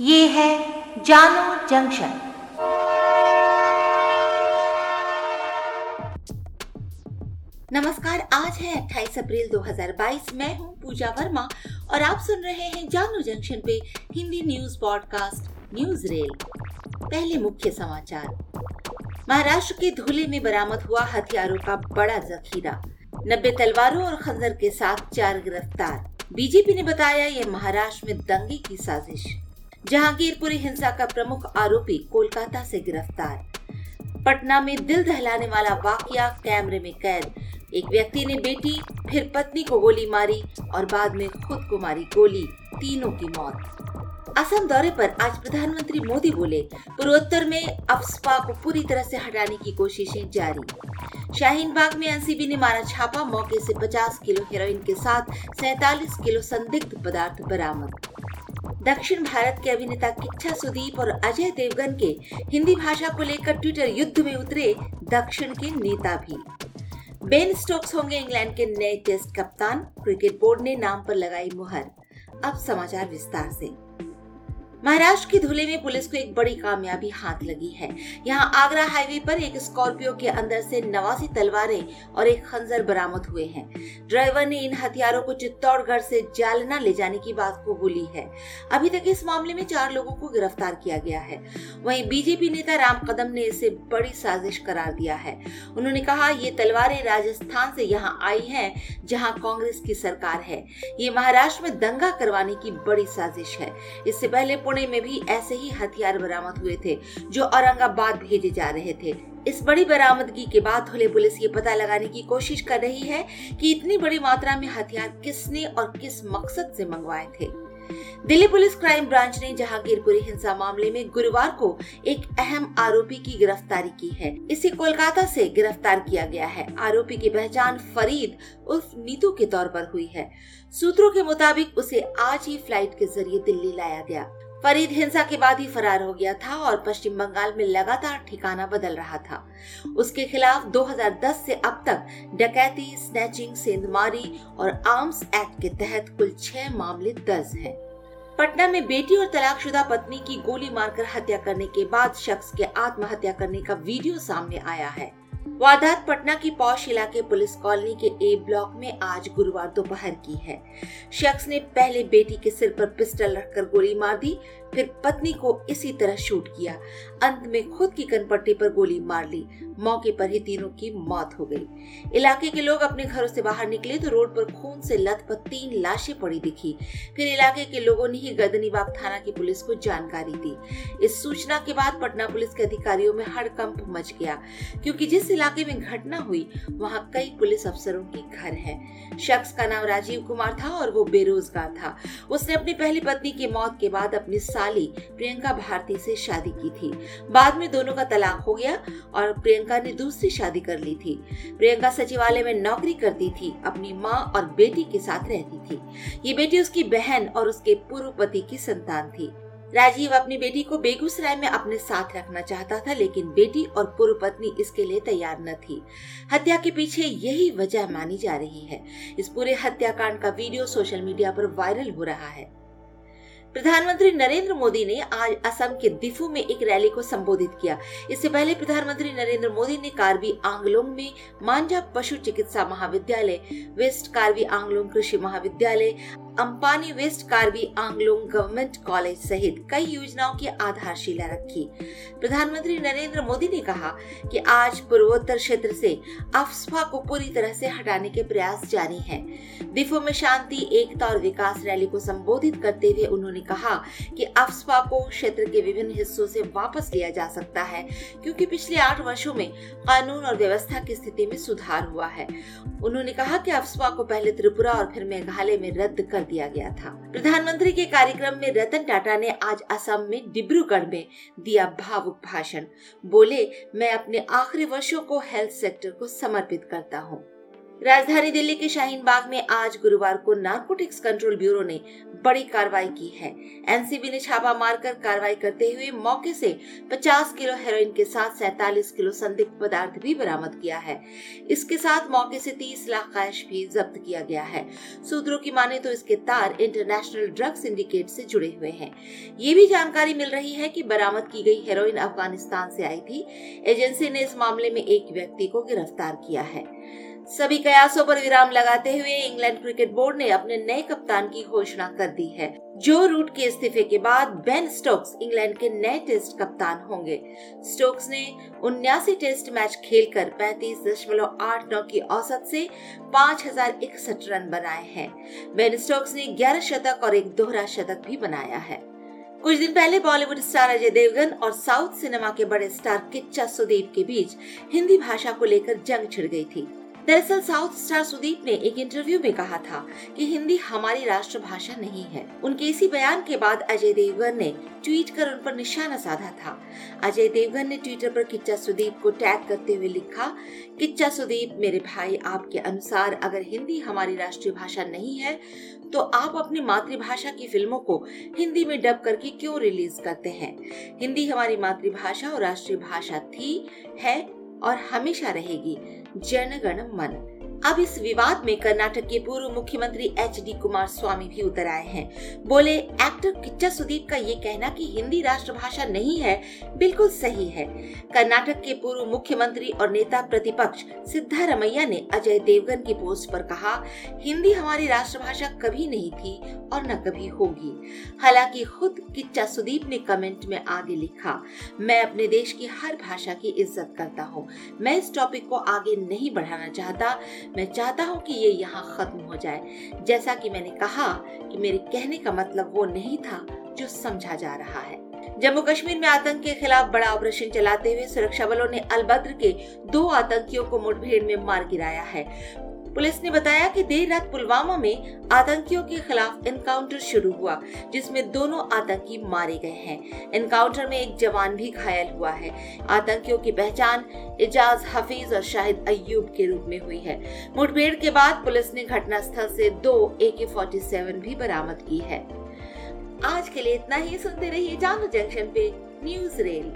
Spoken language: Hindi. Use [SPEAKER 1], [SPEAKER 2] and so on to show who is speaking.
[SPEAKER 1] ये है जानो जंक्शन। नमस्कार, आज है 28 अप्रैल 2022 मैं हूँ पूजा वर्मा और आप सुन रहे हैं जानो जंक्शन पे Hindi news podcast, news rail. पहले मुख्य समाचार। महाराष्ट्र के धुले में बरामद हुआ हथियारों का बड़ा जखीरा। नब्बे तलवारों और खंजर के साथ चार गिरफ़्तार। बीजेपी ने बताया ये महाराष्ट्र में दंगे की साजिश। जहांगीरपुरी हिंसा का प्रमुख आरोपी कोलकाता से गिरफ़्तार। पटना में दिल दहलाने वाला वाकया कैमरे में कैद। एक व्यक्ति ने बेटी, फिर पत्नी को गोली मारी और बाद में खुद को मारी गोली, तीनों की मौत। असम दौरे पर आज प्रधानमंत्री मोदी बोले, पूर्वोत्तर में अफस्पा को पूरी तरह से हटाने की कोशिशें जारी। शाहीन बाग में एनसीबी ने मारा छापा, मौके से 50 किलो हेरोइन के साथ सैतालीस किलो संदिग्ध पदार्थ बरामद। दक्षिण भारत के अभिनेता किच्छा सुदीप और अजय देवगन के हिंदी भाषा को लेकर ट्विटर युद्ध में उतरे दक्षिण के नेता भी। बेन स्टोक्स होंगे इंग्लैंड के नए टेस्ट कप्तान। क्रिकेट बोर्ड ने नाम पर लगाई मुहर। अब समाचार विस्तार से। महाराष्ट्र की धुले में पुलिस को एक बड़ी कामयाबी हाथ लगी है। यहाँ आगरा हाईवे पर एक स्कॉर्पियो के अंदर से नवासी तलवारें और एक खंजर बरामद हुए हैं। ड्राइवर ने इन हथियारों को चित्तौड़गढ़ से जालना ले जाने की बात को बोली है। अभी तक इस मामले में चार लोगों को गिरफ़्तार किया गया है। वहीं बीजेपी नेता राम कदम ने इसे बड़ी साजिश करार दिया है। उन्होंने कहा, ये तलवारें राजस्थान से यहाँ आई है, जहाँ कांग्रेस की सरकार है। ये महाराष्ट्र में दंगा करवाने की बड़ी साजिश है। इससे पहले पुणे में भी ऐसे ही हथियार बरामद हुए थे, जो औरंगाबाद भेजे जा रहे थे। इस बड़ी बरामदगी के बाद धुले पुलिस ये पता लगाने की कोशिश कर रही है कि इतनी बड़ी मात्रा में हथियार किसने और किस मकसद से मंगवाए थे। दिल्ली पुलिस क्राइम ब्रांच ने जहांगीरपुरी हिंसा मामले में गुरुवार को एक अहम आरोपी की गिरफ्तारी की है। इसे कोलकाता से गिरफ़्तार किया गया है। आरोपी की पहचान फरीद उर्फ़ नीतू के तौर पर हुई है। सूत्रों के मुताबिक उसे आज ही फ़्लाइट के ज़रिए दिल्ली लाया गया। फरीद हिंसा के बाद ही फरार हो गया था और पश्चिम बंगाल में लगातार ठिकाना बदल रहा था उसके खिलाफ 2010 से अब तक डकैती, स्नैचिंग, सेंधमारी और आर्म्स एक्ट के तहत कुल छह मामले दर्ज हैं। पटना में बेटी और तलाकशुदा पत्नी की गोली मारकर हत्या करने के बाद शख्स के आत्महत्या करने का वीडियो सामने आया है वारदात पटना की पौष इलाके पुलिस कॉलोनी के ए ब्लॉक में आज गुरुवार दोपहर की है। शख्स ने पहले बेटी के सिर पर पिस्टल रखकर गोली मार दी फिर पत्नी को इसी तरह शूट किया। अंत में खुद की कनपट्टी पर गोली मार ली। मौके पर ही तीनों की मौत हो गई। इलाके के लोग अपने घरों से बाहर निकले तो रोड पर खून से लथपथ तीन लाशें पड़ी दिखी। फिर इलाके के लोगों ने ही गदनीबाग थाना की पुलिस को जानकारी दी। इस सूचना के बाद पटना पुलिस के अधिकारियों में हड़कंप मच गया। क्योंकि जिस इलाके में घटना हुई, वहाँ कई पुलिस अफसरों के घर है। शख्स का नाम राजीव कुमार था और वो बेरोजगार था। उसने अपनी पहली पत्नी की मौत के बाद अपनी साली प्रियंका भारती से शादी की थी। बाद में दोनों का तलाक हो गया और प्रियंका ने दूसरी शादी कर ली थी। प्रियंका सचिवालय में नौकरी करती थी, अपनी माँ और बेटी के साथ रहती थी। ये बेटी उसकी बहन और उसके पूर्व पति की संतान थी। राजीव अपनी बेटी को बेगूसराय में अपने साथ रखना चाहता था, लेकिन बेटी और पूर्व पत्नी इसके लिए तैयार न थी। हत्या के पीछे यही वजह मानी जा रही है। इस पूरे हत्याकांड का वीडियो सोशल मीडिया पर वायरल हो रहा है। प्रधानमंत्री नरेंद्र मोदी ने आज असम के दिफू में एक रैली को संबोधित किया इससे पहले प्रधानमंत्री नरेंद्र मोदी ने कार्बी आंगलोंग में मांझा पशु चिकित्सा महाविद्यालय, वेस्ट कार्बी आंगलोंग कृषि महाविद्यालय अम्पानी west Karbi Anglong government college सहित कई योजनाओं की आधारशिला रखी प्रधानमंत्री नरेंद्र मोदी ने कहा कि आज पूर्वोत्तर क्षेत्र से अफस्फा को पूरी तरह से हटाने के प्रयास जारी हैं। दिफो में शांति, एकता और विकास रैली को संबोधित करते हुए उन्होंने कहा कि अफस्फा को क्षेत्र के विभिन्न हिस्सों से वापस लिया जा सकता है, क्योंकि पिछले आठ वर्षों में कानून और व्यवस्था की स्थिति में सुधार हुआ है। उन्होंने कहा कि अफस्फा को पहले त्रिपुरा और फिर मेघालय में रद्द कर दिया गया था। प्रधानमंत्री के कार्यक्रम में रतन टाटा ने आज असम में डिब्रूगढ़ में दिया भावुक भाषण। बोले, मैं अपने आखिरी वर्षों को हेल्थ सेक्टर को समर्पित करता हूँ। राजधानी दिल्ली के शाहीन बाग में आज गुरुवार को नार्कोटिक्स कंट्रोल ब्यूरो ने बड़ी कार्रवाई की है। एनसीबी ने छापा मारकर कार्रवाई करते हुए मौके से 50 किलो हेरोइन के साथ सैतालीस किलो संदिग्ध पदार्थ भी बरामद किया है। इसके साथ मौके से 30 लाख कैश भी जब्त किया गया है। सूत्रों की माने तो इसके तार इंटरनेशनल ड्रग सिंडिकेट से जुड़े हुए हैं। ये भी जानकारी मिल रही है की बरामद की गई हेरोइन अफ़गानिस्तान से आई थी। एजेंसी ने इस मामले में एक व्यक्ति को गिरफ़्तार किया है। सभी कयासों पर विराम लगाते हुए इंग्लैंड क्रिकेट बोर्ड ने अपने नए कप्तान की घोषणा कर दी है, जो रूट के इस्तीफे के बाद बेन स्टोक्स इंग्लैंड के नए टेस्ट कप्तान होंगे। स्टोक्स ने उन्यासी टेस्ट मैच खेलकर पैंतीस दशमलव आठ नौ की औसत से पाँच हज़ार इकसठ रन बनाए हैं। बेन स्टोक्स ने ग्यारह शतक और एक दोहरा शतक भी बनाया है। कुछ दिन पहले बॉलीवुड स्टार अजय देवगन और साउथ सिनेमा के बड़े स्टार किच्चा सुदीप के बीच हिंदी भाषा को लेकर जंग छिड़ गई थी। दरअसल साउथ स्टार सुदीप ने एक इंटरव्यू में कहा था कि हिंदी हमारी राष्ट्रभाषा नहीं है। उनके इसी बयान के बाद अजय देवगन ने ट्वीट कर उन पर निशाना साधा था। अजय देवगन ने ट्विटर पर किच्चा सुदीप को टैग करते हुए लिखा, किच्चा सुदीप, मेरे भाई, आपके अनुसार अगर हिंदी हमारी राष्ट्रीय भाषा नहीं है तो आप अपनी मातृभाषा की फ़िल्मों को हिंदी में डब करके क्यों रिलीज़ करते हैं? हिंदी हमारी मातृभाषा और राष्ट्रीय भाषा थी, है और हमेशा रहेगी। जनगण मन अब इस विवाद में कर्नाटक के पूर्व मुख्यमंत्री एच डी कुमार स्वामी भी उतर आए हैं। बोले, एक्टर किच्चा सुदीप का ये कहना कि हिंदी राष्ट्रभाषा नहीं है, बिल्कुल सही है। कर्नाटक के पूर्व मुख्यमंत्री और नेता प्रतिपक्ष सिद्धारमैया ने अजय देवगन की पोस्ट पर कहा, हिंदी हमारी राष्ट्रभाषा कभी नहीं थी और न कभी होगी। हालाँकि खुद किच्चा सुदीप ने कमेंट में आगे लिखा, मैं अपने देश की हर भाषा की इज़्ज़त करता हूँ। मैं इस टॉपिक को आगे नहीं बढ़ाना चाहता। मैं चाहता हूँ कि ये यहाँ खत्म हो जाए। जैसा कि मैंने कहा कि मेरे कहने का मतलब वो नहीं था जो समझा जा रहा है। जम्मू कश्मीर में आतंक के खिलाफ बड़ा ऑपरेशन चलाते हुए सुरक्षा बलों ने अलबद्र के दो आतंकियों को मुठभेड़ में मार गिराया है। पुलिस ने बताया कि देर रात पुलवामा में आतंकियों के खिलाफ एनकाउंटर शुरू हुआ, जिसमें दोनों आतंकी मारे गए हैं। एनकाउंटर में एक जवान भी घायल हुआ है। आतंकियों की पहचान इजाज हफीज और शाहिद अयूब के रूप में हुई है। मुठभेड़ के बाद पुलिस ने घटनास्थल से दो ए के फोर्टी सेवन भी बरामद की है। आज के लिए इतना ही। सुनते रहिए जानू जंक्शन पे न्यूज़ रेल।